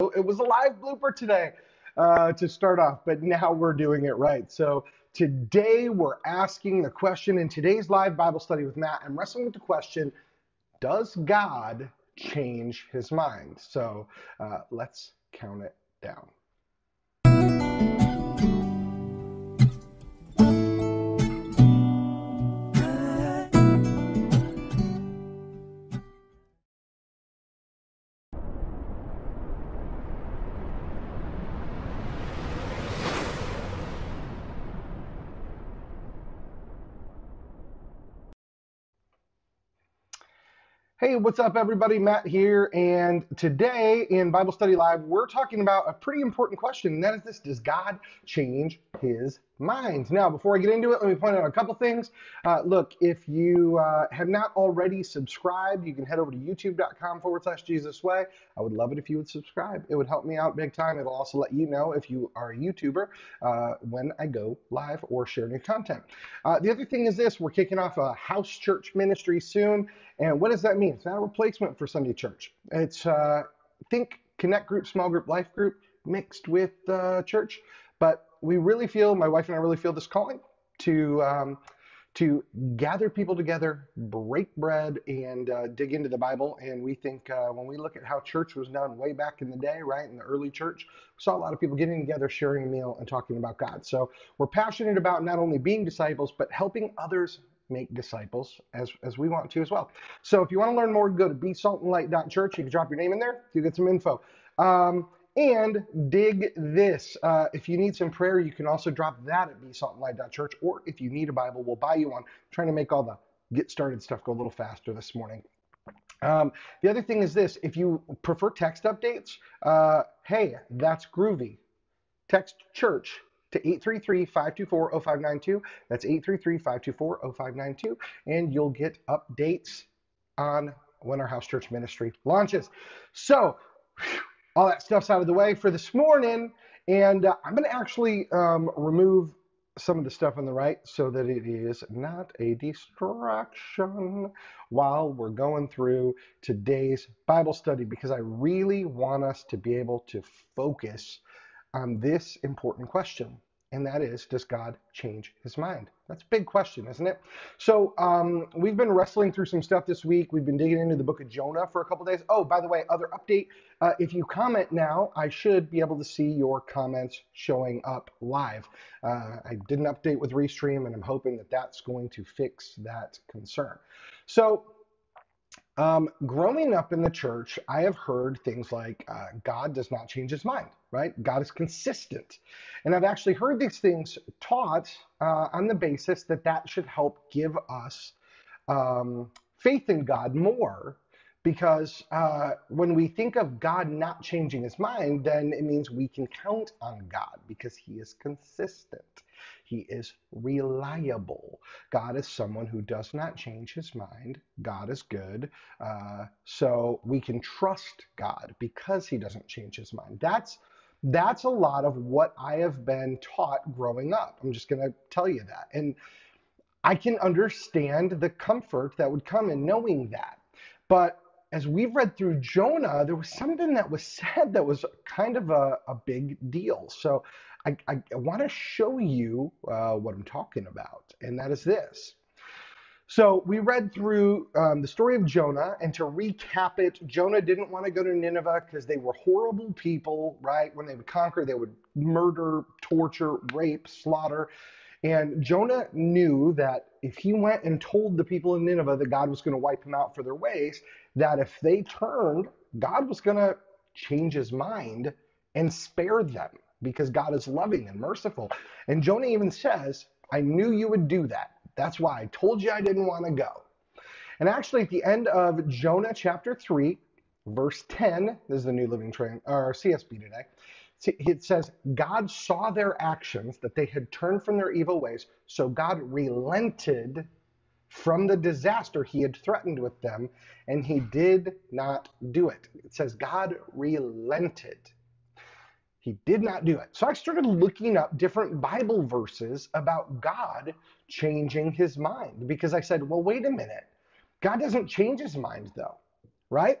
It was a live blooper today uh, to start off, but now we're doing it right. So today we're asking the question in today's live Bible study with Matt. I'm wrestling with the question Does God change his mind? So uh, let's count it down. What's up, everybody? Matt here. And today in Bible Study Live, we're talking about a pretty important question, and that is this Does God change his mind? Now, before I get into it, let me point out a couple things. Uh, look, if you uh, have not already subscribed, you can head over to youtube.com forward slash Jesus Way. I would love it if you would subscribe. It would help me out big time. It'll also let you know if you are a YouTuber uh, when I go live or share new content. Uh, the other thing is this we're kicking off a house church ministry soon. And what does that mean? It's not a replacement for Sunday church. It's uh, think connect group, small group, life group mixed with uh, church. But we really feel, my wife and I really feel this calling to um, to gather people together, break bread, and uh, dig into the Bible. And we think uh, when we look at how church was done way back in the day, right, in the early church, we saw a lot of people getting together, sharing a meal, and talking about God. So we're passionate about not only being disciples, but helping others make disciples as, as we want to as well. So if you want to learn more, go to besaltandlight.church. You can drop your name in there. You get some info. Um, and dig this. Uh, if you need some prayer, you can also drop that at besaltandlight.church. Or if you need a Bible, we'll buy you one. I'm trying to make all the get started stuff go a little faster this morning. Um, the other thing is this if you prefer text updates, uh, hey, that's groovy. Text church to 833-524-0592. That's 833-524-0592. And you'll get updates on when our house church ministry launches. So all that stuff's out of the way for this morning. And uh, I'm going to actually um, remove some of the stuff on the right so that it is not a distraction while we're going through today's Bible study because I really want us to be able to focus on this important question and that is, does God change his mind? That's a big question, isn't it? So um, we've been wrestling through some stuff this week. We've been digging into the book of Jonah for a couple days. Oh, by the way, other update. Uh, if you comment now, I should be able to see your comments showing up live. Uh, I did an update with Restream, and I'm hoping that that's going to fix that concern. So um, growing up in the church, I have heard things like uh, God does not change his mind, right? God is consistent. And I've actually heard these things taught uh, on the basis that that should help give us um, faith in God more. Because uh, when we think of God not changing his mind, then it means we can count on God because he is consistent. He is reliable. God is someone who does not change his mind. God is good. Uh, so we can trust God because he doesn't change his mind. That's that's a lot of what I have been taught growing up. I'm just going to tell you that. And I can understand the comfort that would come in knowing that. But as we've read through Jonah, there was something that was said that was kind of a, a big deal. So I, I, want to show you uh, what I'm talking about, and that is this. So we read through um, the story of Jonah, and to recap it, Jonah didn't want to go to Nineveh because they were horrible people, right? When they would conquer, they would murder, torture, rape, slaughter. And Jonah knew that if he went and told the people in Nineveh that God was going to wipe them out for their ways, that if they turned, God was going to change his mind and spare them because God is loving and merciful. And Jonah even says, I knew you would do that. That's why I told you I didn't want to go. And actually, at the end of Jonah chapter 3, verse 10, this is the New Living Train, or CSB today. It says, God saw their actions, that they had turned from their evil ways. So God relented from the disaster he had threatened with them, and he did not do it. It says, God relented. He did not do it. So I started looking up different Bible verses about God changing his mind because I said, well, wait a minute. God doesn't change his mind though, right?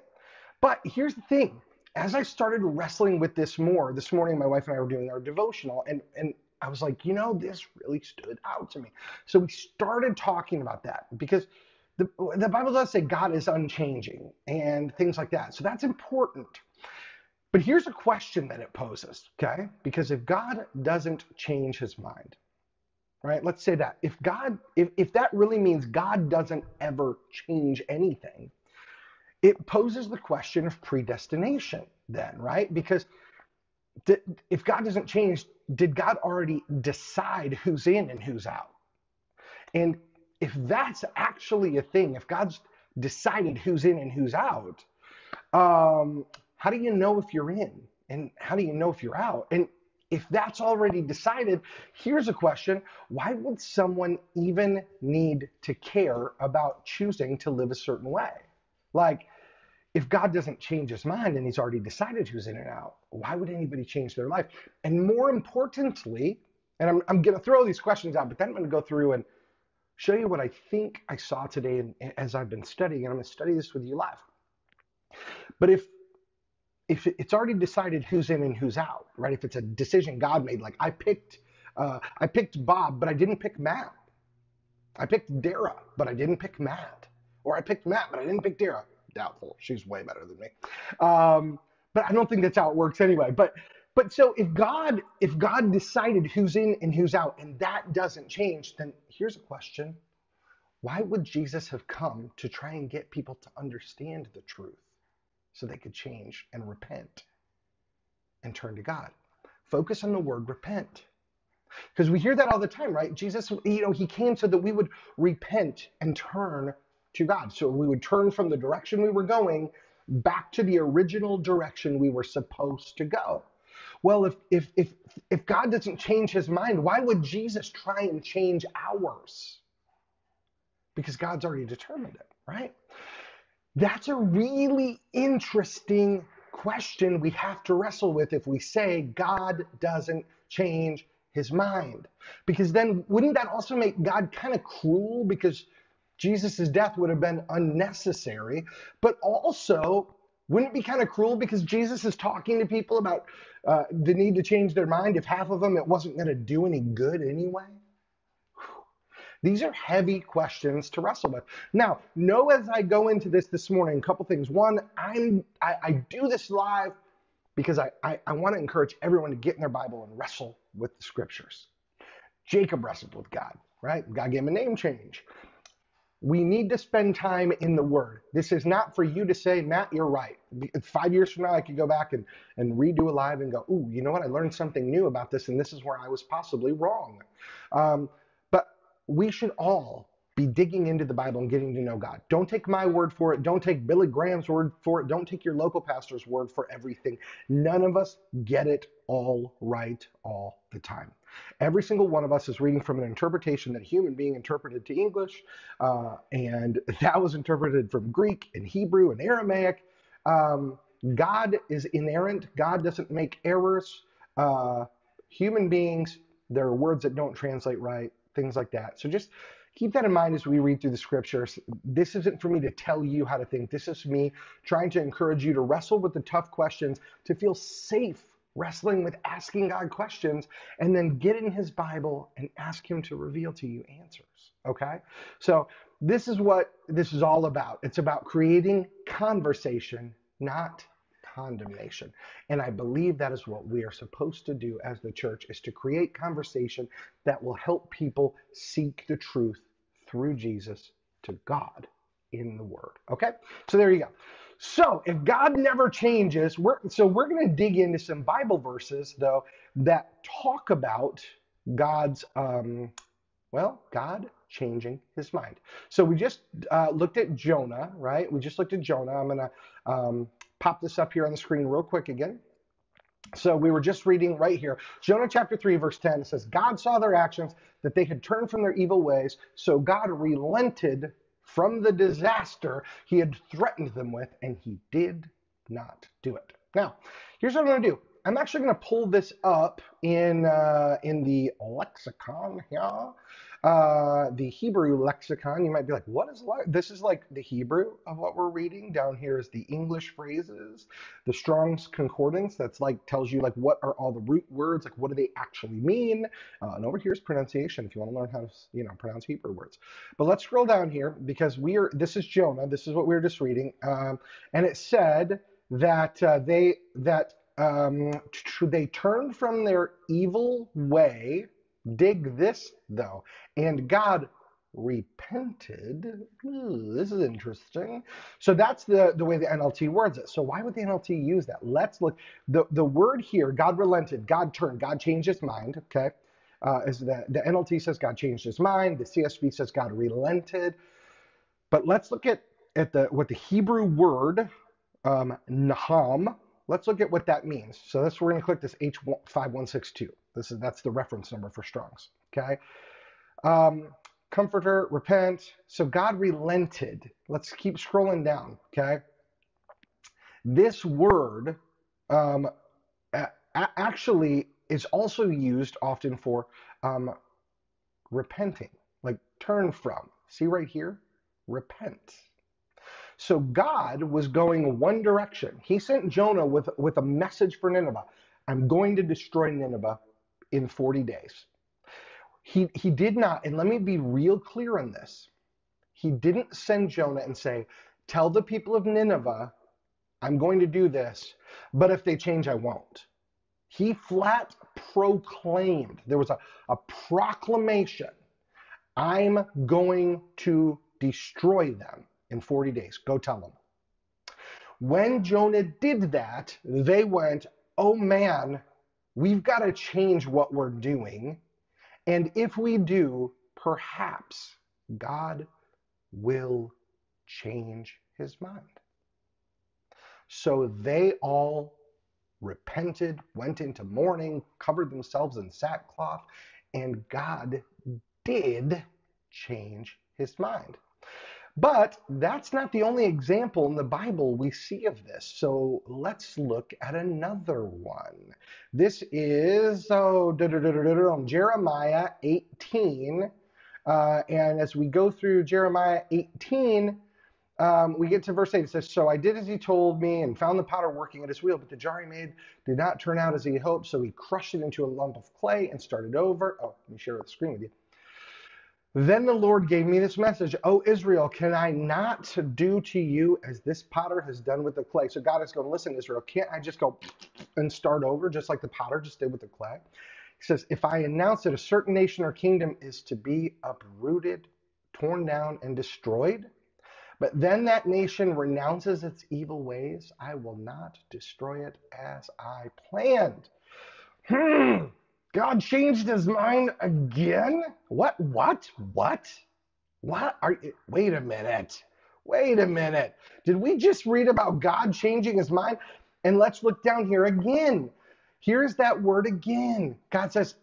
But here's the thing as I started wrestling with this more, this morning my wife and I were doing our devotional, and and I was like, you know, this really stood out to me. So we started talking about that because the, the Bible does say God is unchanging and things like that. So that's important. But here's a question that it poses, okay? Because if God doesn't change his mind, right? Let's say that. If God, if, if that really means God doesn't ever change anything, it poses the question of predestination then, right? Because if God doesn't change, did God already decide who's in and who's out? And if that's actually a thing, if God's decided who's in and who's out, um, how do you know if you're in? And how do you know if you're out? And if that's already decided, here's a question why would someone even need to care about choosing to live a certain way? Like, if God doesn't change his mind and he's already decided who's in and out, why would anybody change their life? And more importantly, and I'm, I'm going to throw these questions out, but then I'm going to go through and show you what I think I saw today and, as I've been studying, and I'm going to study this with you live. But if if it's already decided who's in and who's out, right? If it's a decision God made, like I picked uh, I picked Bob, but I didn't pick Matt. I picked Dara, but I didn't pick Matt. Or I picked Matt, but I didn't pick Dara. Doubtful. She's way better than me. Um, but I don't think that's how it works anyway. But but so if God if God decided who's in and who's out and that doesn't change, then here's a question. Why would Jesus have come to try and get people to understand the truth so they could change and repent and turn to God? Focus on the word repent. Because we hear that all the time, right? Jesus, you know, he came so that we would repent and turn to God. So we would turn from the direction we were going back to the original direction we were supposed to go. Well, if if if if God doesn't change his mind, why would Jesus try and change ours? Because God's already determined it, right? That's a really interesting question we have to wrestle with if we say God doesn't change his mind. Because then wouldn't that also make God kind of cruel because Jesus' death would have been unnecessary, but also wouldn't it be kind of cruel because Jesus is talking to people about uh, the need to change their mind if half of them it wasn't going to do any good anyway? These are heavy questions to wrestle with. Now, know as I go into this this morning, a couple things. One, I'm I, I do this live because I, I, I want to encourage everyone to get in their Bible and wrestle with the scriptures. Jacob wrestled with God, right? God gave him a name change. We need to spend time in the Word. This is not for you to say, Matt, you're right. Five years from now, I could go back and, and redo a live and go, ooh, you know what? I learned something new about this, and this is where I was possibly wrong. Um, we should all be digging into the Bible and getting to know God. Don't take my word for it. Don't take Billy Graham's word for it. Don't take your local pastor's word for everything. None of us get it all right all the time. Every single one of us is reading from an interpretation that a human being interpreted to English, uh, and that was interpreted from Greek and Hebrew and Aramaic. Um, God is inerrant. God doesn't make errors. Uh, human beings, there are words that don't translate right, things like that. So just keep that in mind as we read through the scriptures. This isn't for me to tell you how to think. This is me trying to encourage you to wrestle with the tough questions, to feel safe wrestling with asking God questions, and then get in His Bible and ask Him to reveal to you answers. Okay? So, this is what this is all about. It's about creating conversation, not condemnation. And I believe that is what we are supposed to do as the church is to create conversation that will help people seek the truth through Jesus to God in the word. Okay? So there you go. So if God never changes, we're so we're going to dig into some Bible verses though that talk about God's um, well, God changing his mind. So we just uh, looked at Jonah, right? We just looked at Jonah. I'm going to um, pop this up here on the screen real quick again. So we were just reading right here. Jonah chapter 3, verse 10 says, God saw their actions, that they had turned from their evil ways. So God relented from the disaster he had threatened them with, and he did not do it. Now, here's what I'm going to do. I'm actually going to pull this up in uh, in the lexicon here, uh, the Hebrew lexicon. You might be like, "What is le-? this?" Is like the Hebrew of what we're reading. Down here is the English phrases, the Strong's Concordance. That's like tells you like what are all the root words, like what do they actually mean. Uh, and over here is pronunciation. If you want to learn how to you know pronounce Hebrew words, but let's scroll down here because we are. This is Jonah. This is what we were just reading, um, and it said that uh, they that um, they turned from their evil way. Dig this though, and God repented. Ooh, this is interesting. So that's the, the way the NLT words it. So why would the NLT use that? Let's look. The, the word here, God relented, God turned, God changed his mind, okay? Uh, is the, the NLT says God changed his mind. The CSB says God relented. But let's look at, at the what the Hebrew word um, naham. Let's look at what that means. So this we're going to click this H5162. This is that's the reference number for Strong's. Okay. Um, comforter, repent. So God relented. Let's keep scrolling down. Okay. This word um, actually is also used often for um, repenting, like turn from. See right here? Repent. So God was going one direction. He sent Jonah with, with a message for Nineveh I'm going to destroy Nineveh in 40 days. He, he did not, and let me be real clear on this. He didn't send Jonah and say, Tell the people of Nineveh, I'm going to do this, but if they change, I won't. He flat proclaimed, there was a, a proclamation I'm going to destroy them in 40 days. Go tell them. When Jonah did that, they went, oh man, we've got to change what we're doing. And if we do, perhaps God will change his mind. So they all repented, went into mourning, covered themselves in sackcloth, and God did change his mind. But that's not the only example in the Bible we see of this. So let's look at another one. This is oh, Jeremiah 18. Uh, and as we go through Jeremiah 18, um, we get to verse 8. It says, So I did as he told me and found the potter working at his wheel, but the jar he made did not turn out as he hoped. So he crushed it into a lump of clay and started over. Oh, let me share the screen with you. Then the Lord gave me this message, Oh Israel, can I not do to you as this potter has done with the clay? So God is going, Listen, Israel, can't I just go and start over just like the potter just did with the clay? He says, If I announce that a certain nation or kingdom is to be uprooted, torn down, and destroyed, but then that nation renounces its evil ways, I will not destroy it as I planned. Hmm. God changed his mind again? What? What? What? What are you? Wait a minute. Wait a minute. Did we just read about God changing his mind? And let's look down here again. Here's that word again. God says,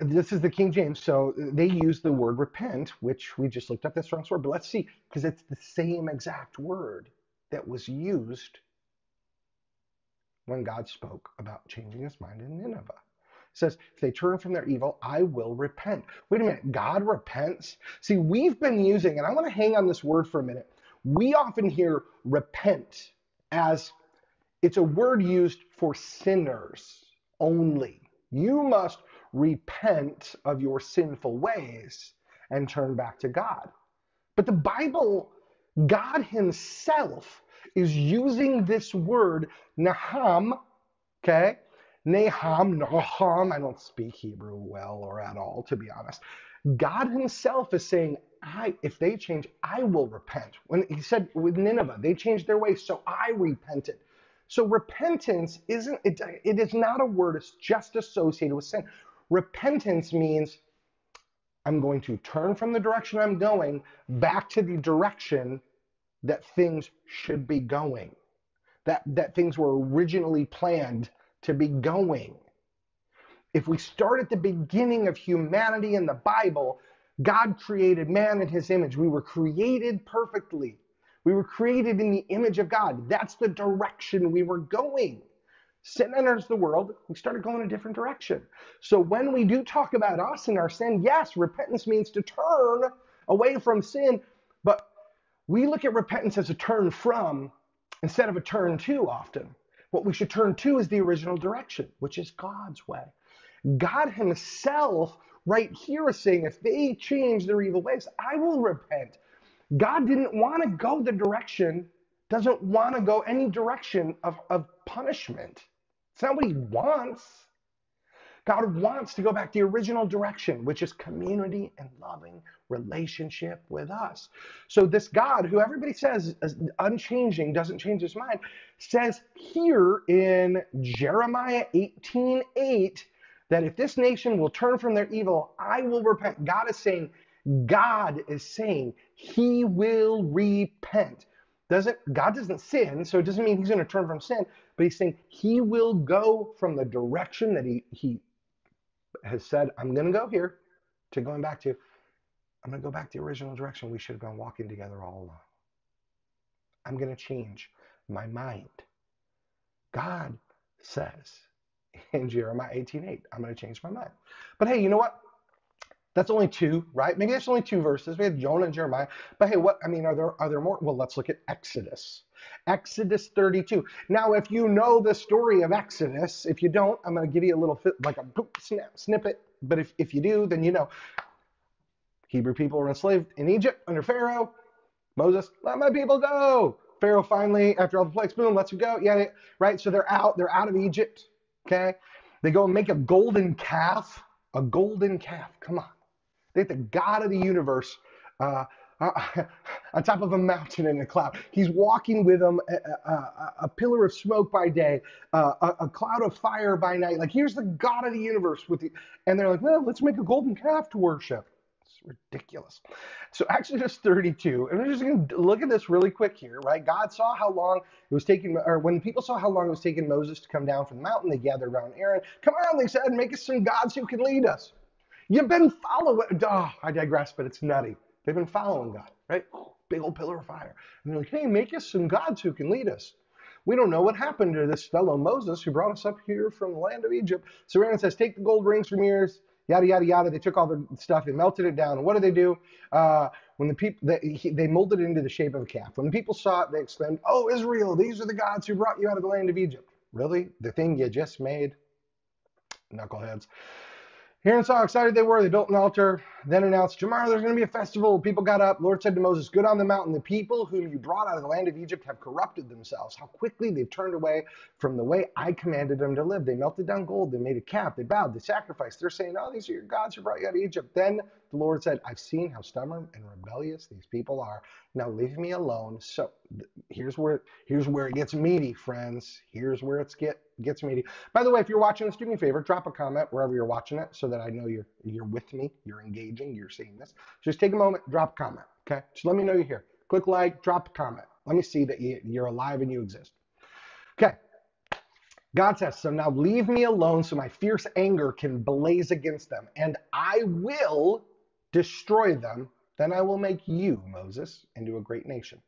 this is the King James, so they use the word repent, which we just looked up the Strong's word, but let's see, because it's the same exact word that was used when God spoke about changing his mind in Nineveh says, if they turn from their evil, I will repent. Wait a minute, God repents? See, we've been using, and I want to hang on this word for a minute. We often hear repent as it's a word used for sinners only. You must repent of your sinful ways and turn back to God. But the Bible, God Himself, is using this word, naham, okay? Naham, Naham, I don't speak Hebrew well or at all, to be honest. God Himself is saying, I, if they change, I will repent. When He said with Nineveh, they changed their ways, so I repented. So repentance isn't, it, it is not a word, it's just associated with sin. Repentance means I'm going to turn from the direction I'm going back to the direction that things should be going, that, that things were originally planned to be going. If we start at the beginning of humanity in the Bible, God created man in his image. We were created perfectly. We were created in the image of God. That's the direction we were going. sin enters the world, we started going a different direction. So when we do talk about us and our sin, yes, repentance means to turn away from sin, but we look at repentance as a turn from instead of a turn to often. What we should turn to is the original direction, which is God's way. God Himself, right here, is saying, if they change their evil ways, I will repent. God didn't want to go the direction, doesn't want to go any direction of, of punishment. It's not what He wants. God wants to go back the original direction, which is community and loving relationship with us. So, this God, who everybody says is unchanging, doesn't change his mind, says here in Jeremiah 18 8 that if this nation will turn from their evil, I will repent. God is saying, God is saying he will repent. Doesn't God doesn't sin, so it doesn't mean he's going to turn from sin, but he's saying he will go from the direction that he he has said, I'm going to go here, to going back to, I'm going to go back to the original direction we should have been walking together all along. I'm going to change my mind. God says in Jeremiah 18:8, I'm going to change my mind. But hey, you know what? That's only two, right? Maybe there's only two verses. We have Jonah and Jeremiah. But hey, what I mean, are there are there more? Well, let's look at Exodus. Exodus 32. Now, if you know the story of Exodus, if you don't, I'm going to give you a little like a snap, snippet. But if, if you do, then you know. Hebrew people were enslaved in Egypt under Pharaoh. Moses, let my people go. Pharaoh finally, after all the plagues, boom, lets them go. Yeah, right. So they're out. They're out of Egypt. Okay. They go and make a golden calf. A golden calf. Come on. They the God of the universe uh, uh, on top of a mountain in a cloud. He's walking with them, a, a, a pillar of smoke by day, uh, a, a, cloud of fire by night. Like here's the God of the universe with the, and they're like, well, let's make a golden calf to worship. It's ridiculous. So Exodus 32, and we're just going to look at this really quick here, right? God saw how long it was taking, or when people saw how long it was taking Moses to come down from the mountain, they gathered around Aaron. Come on, they said, make us some gods who can lead us. You've been following. Oh, I digress, but it's nutty. They've been following God, right? Big old pillar of fire. And they're like, hey, make us some gods who can lead us. We don't know what happened to this fellow Moses who brought us up here from the land of Egypt. So Aaron says, take the gold rings from yours, yada, yada, yada. They took all the stuff, they melted it down. And what did they do? Uh, when the people, they, they molded it into the shape of a calf. When the people saw it, they exclaimed, oh, Israel, these are the gods who brought you out of the land of Egypt. Really? The thing you just made? Knuckleheads. Hearing how excited they were, they built an altar, then announced, Tomorrow there's going to be a festival. People got up. Lord said to Moses, Good on the mountain. The people whom you brought out of the land of Egypt have corrupted themselves. How quickly they've turned away from the way I commanded them to live. They melted down gold. They made a calf. They bowed. They sacrificed. They're saying, Oh, these are your gods who brought you out of Egypt. Then the Lord said, I've seen how stubborn and rebellious these people are. Now leave me alone. So here's where here's where it gets meaty, friends. Here's where it's get gets meaty. By the way, if you're watching this, do me a favor, drop a comment wherever you're watching it so that I know you're you're with me, you're engaging, you're seeing this. Just take a moment, drop a comment. Okay. Just let me know you're here. Click like, drop a comment. Let me see that you, you're alive and you exist. Okay. God says, So now leave me alone so my fierce anger can blaze against them, and I will destroy them. Then I will make you, Moses, into a great nation.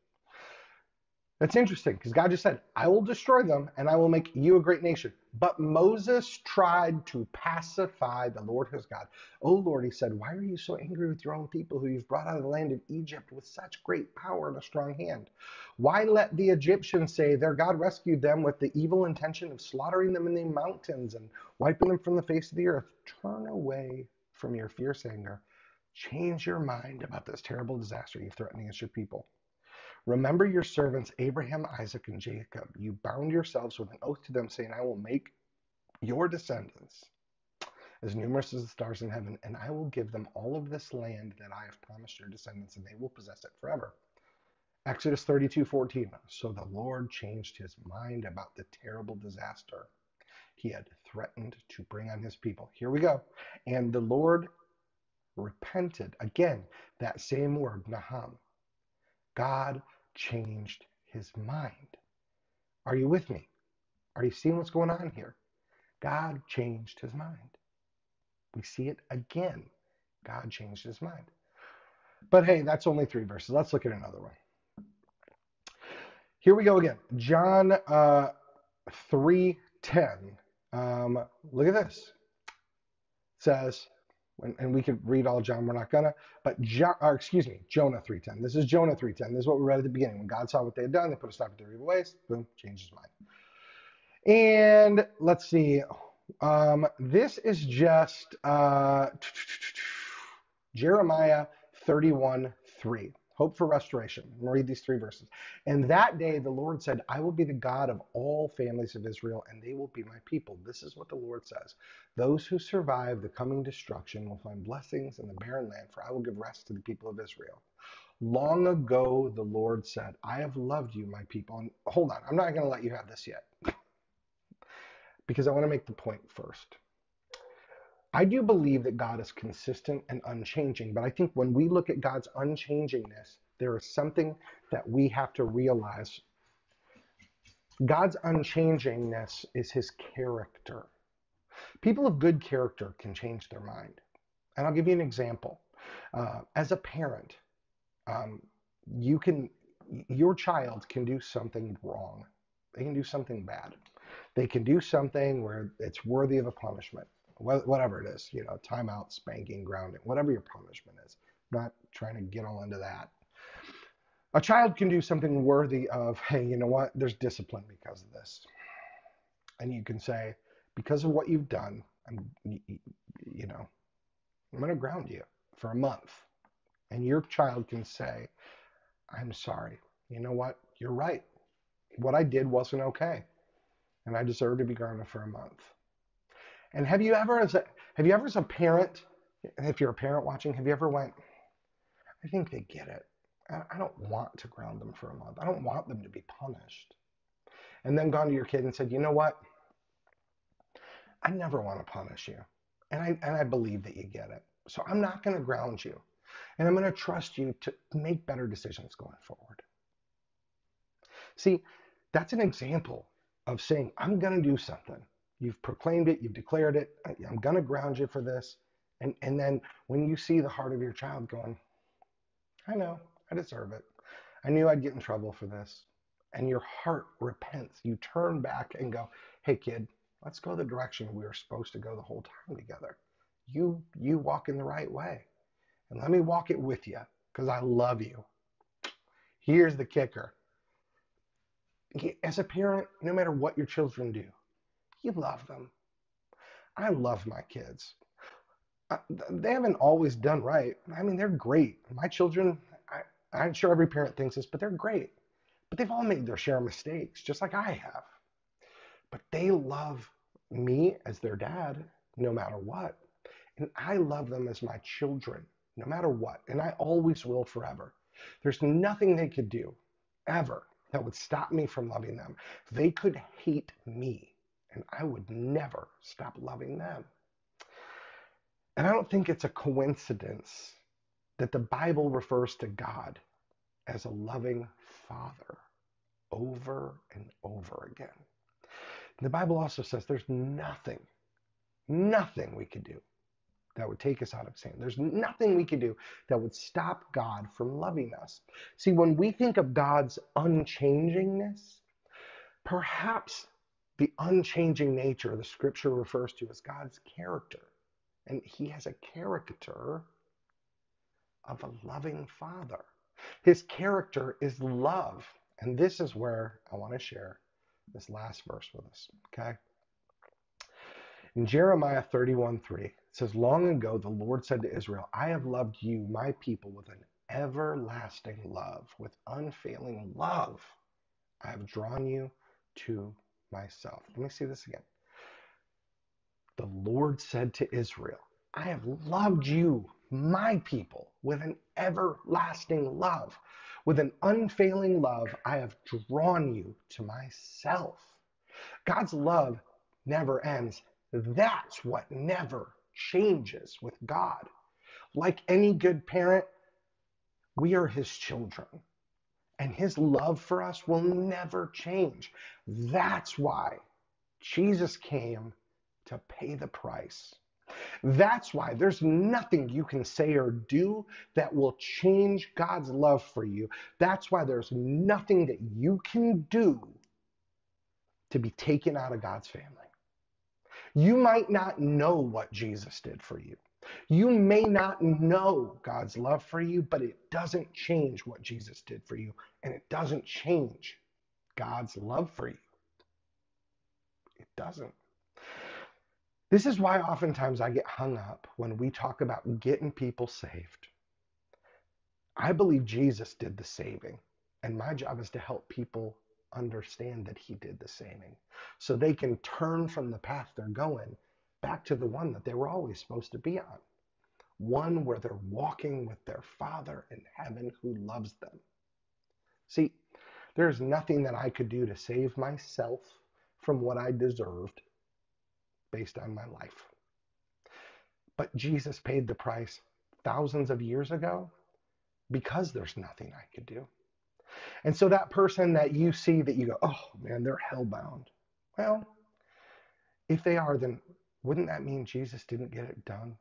That's interesting because God just said, I will destroy them and I will make you a great nation. But Moses tried to pacify the Lord his God. Oh Lord, he said, why are you so angry with your own people who you've brought out of the land of Egypt with such great power and a strong hand? Why let the Egyptians say their God rescued them with the evil intention of slaughtering them in the mountains and wiping them from the face of the earth? Turn away from your fierce anger. Change your mind about this terrible disaster you've threatened against your people. Remember your servants Abraham, Isaac, and Jacob. You bound yourselves with an oath to them, saying, I will make your descendants as numerous as the stars in heaven, and I will give them all of this land that I have promised your descendants, and they will possess it forever. Exodus 32 14. So the Lord changed his mind about the terrible disaster he had threatened to bring on his people. Here we go. And the Lord repented. Again, that same word, Naham. God changed his mind. Are you with me? Are you seeing what's going on here? God changed his mind. We see it again. God changed his mind. But hey, that's only three verses. Let's look at another one. Here we go again. John uh, 3 10. Um, look at this. It says, and, and we could read all John, we're not gonna, but John, or excuse me, Jonah 3.10. This is Jonah 3.10. This is what we read at the beginning. When God saw what they had done, they put a stop to their evil ways. Boom, changed his mind. And let's see. Um, this is just uh, Jeremiah 31 3. Hope for restoration. I'm read these three verses. And that day the Lord said, I will be the God of all families of Israel, and they will be my people. This is what the Lord says. Those who survive the coming destruction will find blessings in the barren land, for I will give rest to the people of Israel. Long ago, the Lord said, I have loved you, my people. And hold on, I'm not going to let you have this yet because I want to make the point first. I do believe that God is consistent and unchanging, but I think when we look at God's unchangingness, there is something that we have to realize. God's unchangingness is his character. People of good character can change their mind. And I'll give you an example. Uh, as a parent, um, you can, your child can do something wrong. They can do something bad. They can do something where it's worthy of a punishment whatever it is, you know, timeout, spanking, grounding, whatever your punishment is. I'm not trying to get all into that. A child can do something worthy of, hey, you know what? There's discipline because of this. And you can say, because of what you've done, I'm, you know, I'm going to ground you for a month. And your child can say, I'm sorry. You know what? You're right. What I did wasn't okay. And I deserve to be grounded for a month. And have you ever, as a, have you ever as a parent, if you're a parent watching, have you ever went, I think they get it. I don't want to ground them for a month. I don't want them to be punished. And then gone to your kid and said, you know what? I never want to punish you. And I, and I believe that you get it. So I'm not going to ground you. And I'm going to trust you to make better decisions going forward. See, that's an example of saying, I'm going to do something. You've proclaimed it, you've declared it. I'm going to ground you for this. And, and then when you see the heart of your child going, I know, I deserve it. I knew I'd get in trouble for this. And your heart repents. You turn back and go, hey, kid, let's go the direction we were supposed to go the whole time together. You, you walk in the right way. And let me walk it with you because I love you. Here's the kicker. As a parent, no matter what your children do, you love them. I love my kids. they haven't always done right. I mean, they're great. My children, I, I'm sure every parent thinks this, but they're great. But they've all made their share of mistakes, just like I have. But they love me as their dad, no matter what. And I love them as my children, no matter what. And I always will forever. There's nothing they could do ever that would stop me from loving them. They could hate me and I would never stop loving them. And I don't think it's a coincidence that the Bible refers to God as a loving father over and over again. The Bible also says there's nothing, nothing we could do that would take us out of sin. There's nothing we could do that would stop God from loving us. See, when we think of God's unchangingness, perhaps the unchanging nature the scripture refers to as God's character. And he has a character of a loving father. His character is love. And this is where I want to share this last verse with us. Okay? In Jeremiah 31 3, it says, Long ago the Lord said to Israel, I have loved you, my people, with an everlasting love, with unfailing love. I have drawn you to myself. Let me see this again. The Lord said to Israel, I have loved you, my people, with an everlasting love. With an unfailing love, I have drawn you to myself. God's love never ends. That's what never changes with God. Like any good parent, we are his children and his love for us will never change. That's why Jesus came to pay the price. That's why there's nothing you can say or do that will change God's love for you. That's why there's nothing that you can do to be taken out of God's family. You might not know what Jesus did for you. You may not know God's love for you, but it doesn't change what Jesus did for you, and it doesn't change God's love for you. It doesn't. This is why oftentimes I get hung up when we talk about getting people saved. I believe Jesus did the saving, and my job is to help people understand that he did the saving so they can turn from the path they're going back to the one that they were always supposed to be on. One where they're walking with their Father in heaven who loves them. See, there's nothing that I could do to save myself from what I deserved based on my life. But Jesus paid the price thousands of years ago because there's nothing I could do. And so that person that you see that you go, oh man, they're hellbound. Well, if they are, then wouldn't that mean Jesus didn't get it done?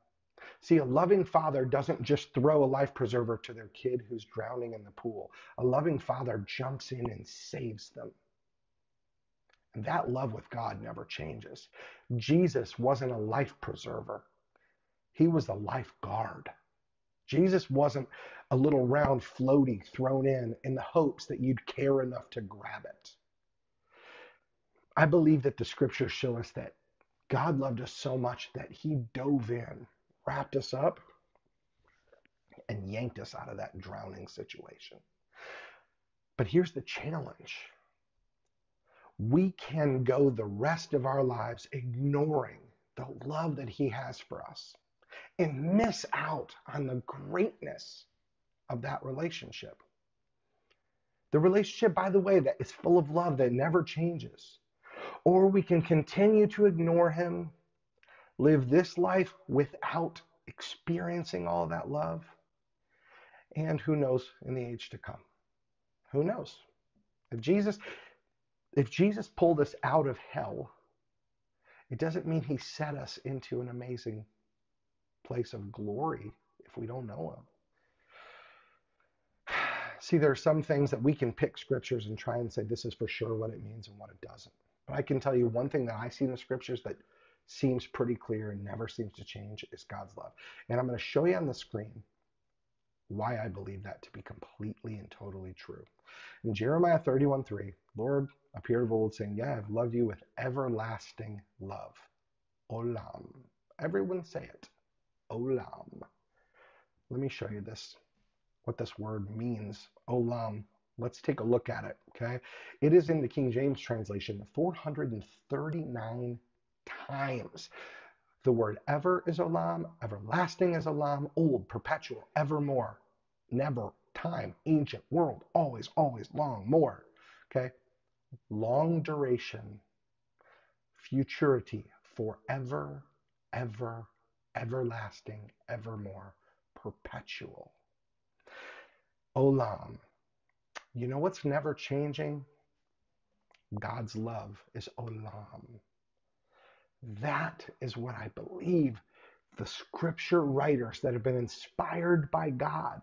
See, a loving father doesn't just throw a life preserver to their kid who's drowning in the pool. A loving father jumps in and saves them. And that love with God never changes. Jesus wasn't a life preserver, he was a lifeguard. Jesus wasn't a little round floaty thrown in in the hopes that you'd care enough to grab it. I believe that the scriptures show us that God loved us so much that he dove in, wrapped us up, and yanked us out of that drowning situation. But here's the challenge we can go the rest of our lives ignoring the love that he has for us and miss out on the greatness of that relationship. The relationship, by the way, that is full of love that never changes. Or we can continue to ignore him, live this life without experiencing all that love. And who knows in the age to come? Who knows? If Jesus, if Jesus pulled us out of hell, it doesn't mean he set us into an amazing place of glory if we don't know him. See, there are some things that we can pick scriptures and try and say this is for sure what it means and what it doesn't. But I can tell you one thing that I see in the scriptures that seems pretty clear and never seems to change is God's love. And I'm going to show you on the screen why I believe that to be completely and totally true. In Jeremiah 31 3, Lord appeared of old saying, Yeah, I've loved you with everlasting love. Olam. Everyone say it. Olam. Let me show you this, what this word means. Olam. Let's take a look at it, okay? It is in the King James translation 439 times. The word ever is olam, everlasting is olam, old, perpetual, evermore, never, time, ancient, world, always, always, long, more. Okay? Long duration, futurity, forever, ever, everlasting, evermore, perpetual. Olam. You know what's never changing? God's love is olam. That is what I believe the scripture writers that have been inspired by God.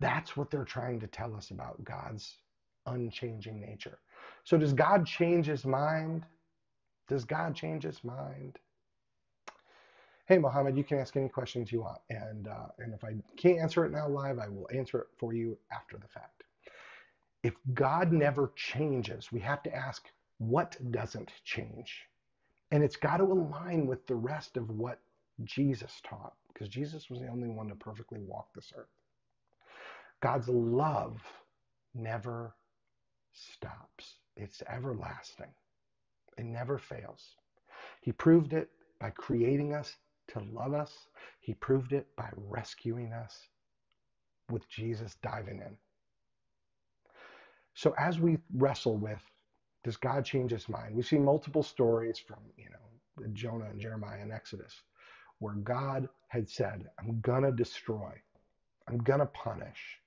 That's what they're trying to tell us about God's unchanging nature. So, does God change his mind? Does God change his mind? Hey, Mohammed, you can ask any questions you want. And, uh, and if I can't answer it now live, I will answer it for you after the fact. If God never changes, we have to ask, what doesn't change? And it's got to align with the rest of what Jesus taught, because Jesus was the only one to perfectly walk this earth. God's love never stops, it's everlasting, it never fails. He proved it by creating us to love us, He proved it by rescuing us with Jesus diving in. So as we wrestle with does God change his mind? We see multiple stories from, you know, Jonah and Jeremiah and Exodus where God had said, I'm going to destroy. I'm going to punish.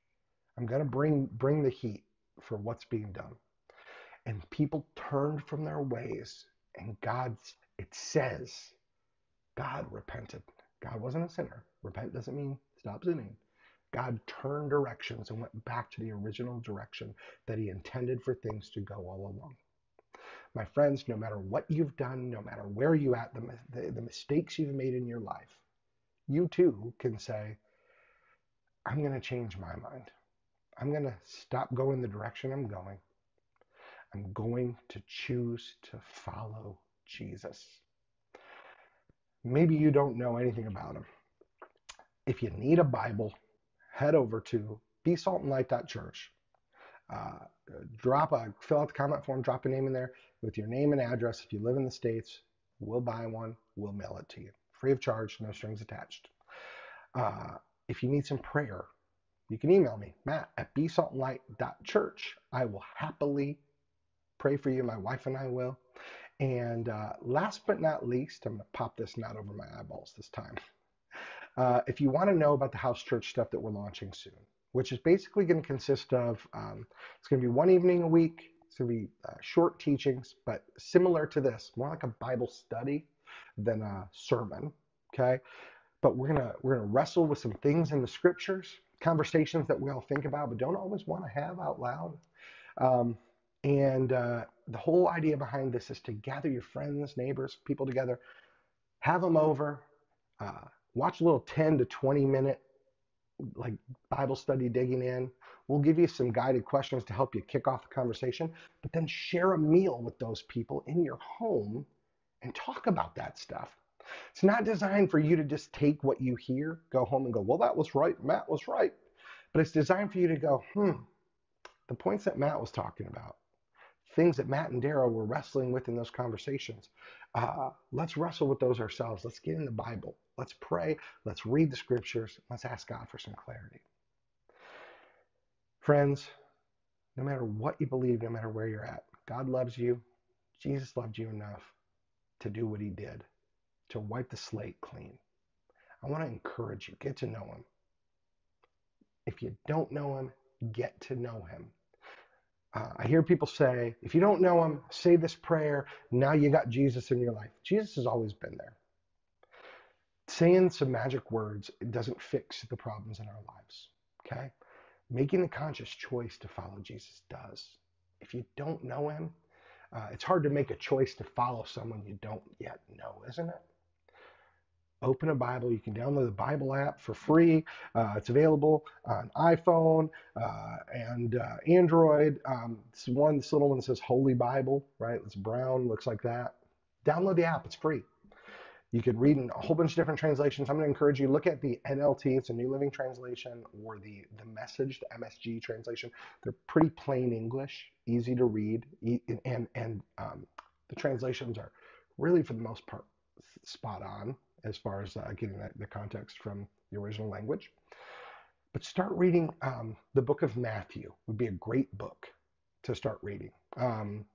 I'm going to bring bring the heat for what's being done. And people turned from their ways and God's it says God repented. God wasn't a sinner. Repent doesn't mean stop sinning. God turned directions and went back to the original direction that he intended for things to go all along. My friends, no matter what you've done, no matter where you at, the, the, the mistakes you've made in your life, you too can say, I'm going to change my mind. I'm going to stop going the direction I'm going. I'm going to choose to follow Jesus. Maybe you don't know anything about him. If you need a Bible, head over to besaltandlight.church. Uh, drop a fill out the comment form, drop a name in there with your name and address. If you live in the States, we'll buy one, we'll mail it to you. Free of charge, no strings attached. Uh, if you need some prayer, you can email me, Matt at besaltandlight.church. I will happily pray for you. My wife and I will. And uh, last but not least, I'm going to pop this knot over my eyeballs this time. Uh, if you want to know about the house church stuff that we're launching soon, which is basically going to consist of, um, it's going to be one evening a week. It's going to be uh, short teachings, but similar to this, more like a Bible study than a sermon. Okay, but we're gonna we're gonna wrestle with some things in the scriptures, conversations that we all think about but don't always want to have out loud. Um, and uh, the whole idea behind this is to gather your friends, neighbors, people together, have them over, uh, watch a little 10 to 20 minute like Bible study digging in. We'll give you some guided questions to help you kick off the conversation, but then share a meal with those people in your home and talk about that stuff. It's not designed for you to just take what you hear, go home and go, well, that was right, Matt was right. But it's designed for you to go, hmm, the points that Matt was talking about, things that Matt and Daryl were wrestling with in those conversations. Uh, let's wrestle with those ourselves. Let's get in the Bible. Let's pray. Let's read the scriptures. Let's ask God for some clarity. Friends, no matter what you believe, no matter where you're at, God loves you. Jesus loved you enough to do what he did, to wipe the slate clean. I want to encourage you, get to know him. If you don't know him, get to know him. Uh, I hear people say, if you don't know him, say this prayer. Now you got Jesus in your life. Jesus has always been there. Saying some magic words doesn't fix the problems in our lives. Okay? Making the conscious choice to follow Jesus does. If you don't know him, uh, it's hard to make a choice to follow someone you don't yet know, isn't it? Open a Bible. You can download the Bible app for free. Uh, it's available on iPhone uh, and uh, Android. Um, it's one, this little one says Holy Bible, right? It's brown, looks like that. Download the app, it's free. You could read in a whole bunch of different translations. I'm going to encourage you look at the NLT, it's a New Living Translation, or the the Message, the MSG translation. They're pretty plain English, easy to read, and and um, the translations are really for the most part spot on as far as uh, getting that, the context from the original language. But start reading um, the book of Matthew would be a great book to start reading. Um,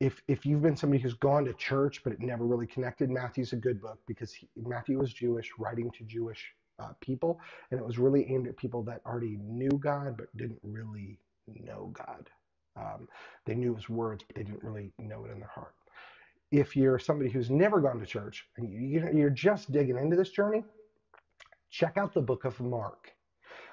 if, if you've been somebody who's gone to church but it never really connected, Matthew's a good book because he, Matthew was Jewish, writing to Jewish uh, people, and it was really aimed at people that already knew God but didn't really know God. Um, they knew his words, but they didn't really know it in their heart if you're somebody who's never gone to church and you're just digging into this journey, check out the book of Mark.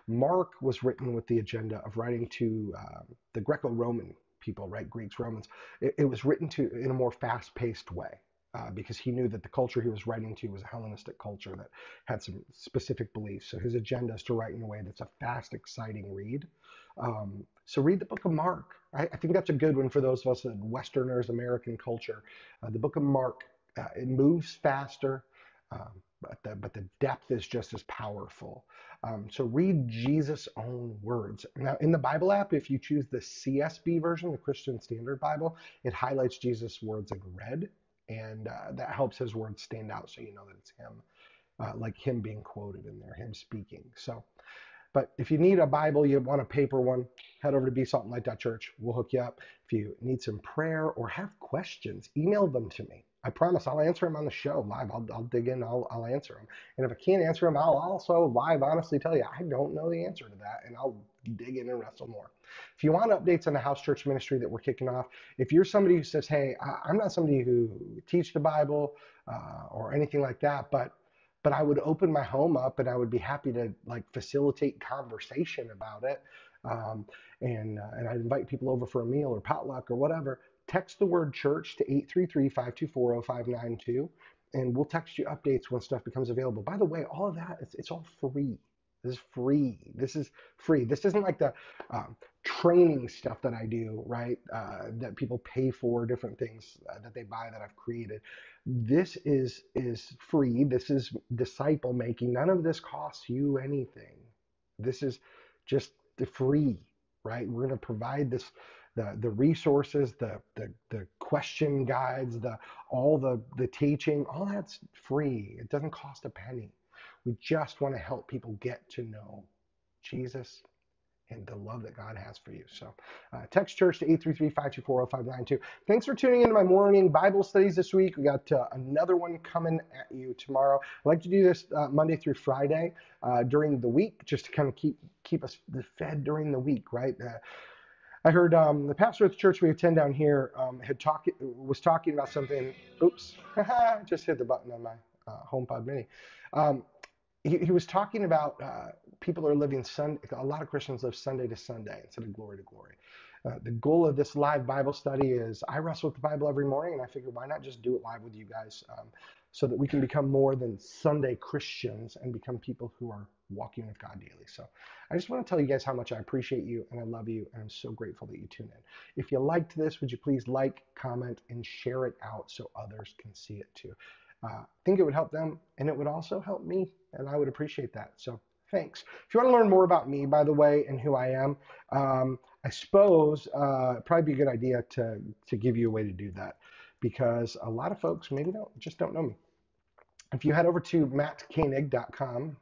Mark was written with the agenda of writing to um, the Greco-Roman people, right? Greeks, Romans. It, it, was written to in a more fast-paced way uh, because he knew that the culture he was writing to was a Hellenistic culture that had some specific beliefs. So his agenda is to write in a way that's a fast, exciting read. Um, so read the book of Mark. I, I, think that's a good one for those of us in Westerners, American culture. Uh, the book of Mark, uh, it moves faster, um, but, the, but the depth is just as powerful. Um, so read Jesus' own words. Now, in the Bible app, if you choose the CSB version, the Christian Standard Bible, it highlights Jesus' words in red, and uh, that helps his words stand out so you know that it's him, uh, like him being quoted in there, him speaking. So but if you need a Bible, you want a paper one, head over to besaltandlight.church. We'll hook you up. If you need some prayer or have questions, email them to me. I promise I'll answer them on the show live. I'll, I'll dig in, I'll, I'll answer them. And if I can't answer them, I'll also live honestly tell you I don't know the answer to that, and I'll dig in and wrestle more. If you want updates on the house church ministry that we're kicking off, if you're somebody who says, hey, I'm not somebody who teach the Bible uh, or anything like that, but but I would open my home up and I would be happy to like facilitate conversation about it. Um, and, uh, and I'd invite people over for a meal or potluck or whatever. Text the word church to 833-524-0592 and we'll text you updates when stuff becomes available. By the way, all of that, it's, it's all free. This is free. This is free. This isn't like the um, training stuff that I do, right? Uh, that people pay for different things uh, that they buy that I've created. This is is free. This is disciple making. None of this costs you anything. This is just free, right? We're going to provide this the the resources, the the the question guides, the all the the teaching, all that's free. It doesn't cost a penny. We just want to help people get to know Jesus and the love that God has for you. So uh, text church to 833-524-0592. Thanks for tuning into my morning Bible studies this week. We got uh, another one coming at you tomorrow. I like to do this uh, Monday through Friday uh, during the week, just to kind of keep keep us fed during the week, right? I heard um, the pastor at the church we attend down here um, had talk, was talking about something. Oops, just hit the button on my uh, HomePod Mini. Um, he, he, was talking about uh, people are living Sunday. A lot of Christians live Sunday to Sunday instead of glory to glory. Uh, the goal of this live Bible study is I wrestle with the Bible every morning, and I figure why not just do it live with you guys, um, so that we can become more than Sunday Christians and become people who are walking with God daily. So I just want to tell you guys how much I appreciate you and I love you and I'm so grateful that you tune in. If you liked this, would you please like, comment, and share it out so others can see it too. Uh, I think it would help them and it would also help me and I would appreciate that. So thanks. If you want to learn more about me, by the way, and who I am, um, I suppose uh, probably be a good idea to, to give you a way to do that because a lot of folks maybe don't just don't know me. If you head over to mattkoenig.com,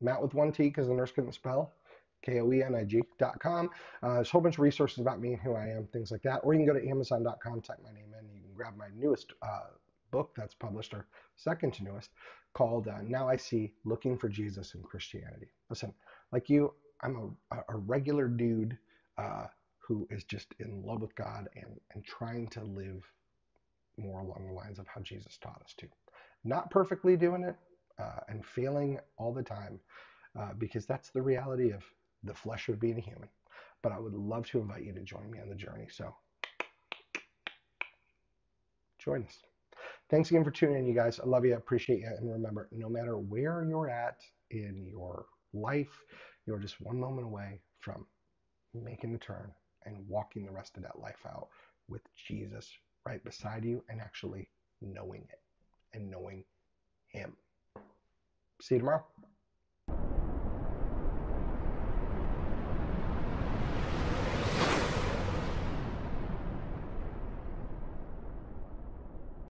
Matt with one T because the nurse couldn't spell, K-O-E-N-I-G.com. Uh, there's a whole bunch of resources about me and who I am, things like that. Or you can go to Amazon.com, type my name in, and you can grab my newest uh, book that's published, or second to newest, called uh, Now I See Looking for Jesus in Christianity. Listen, like you, I'm a, a regular dude uh, who is just in love with God and, and trying to live more along the lines of how Jesus taught us to. Not perfectly doing it uh, and failing all the time uh, because that's the reality of the flesh of being a human. But I would love to invite you to join me on the journey. So join us. Thanks again for tuning in, you guys. I love you. I appreciate you. And remember, no matter where you're at in your life, you're just one moment away from making the turn and walking the rest of that life out with Jesus right beside you and actually knowing it and knowing Him. sirva.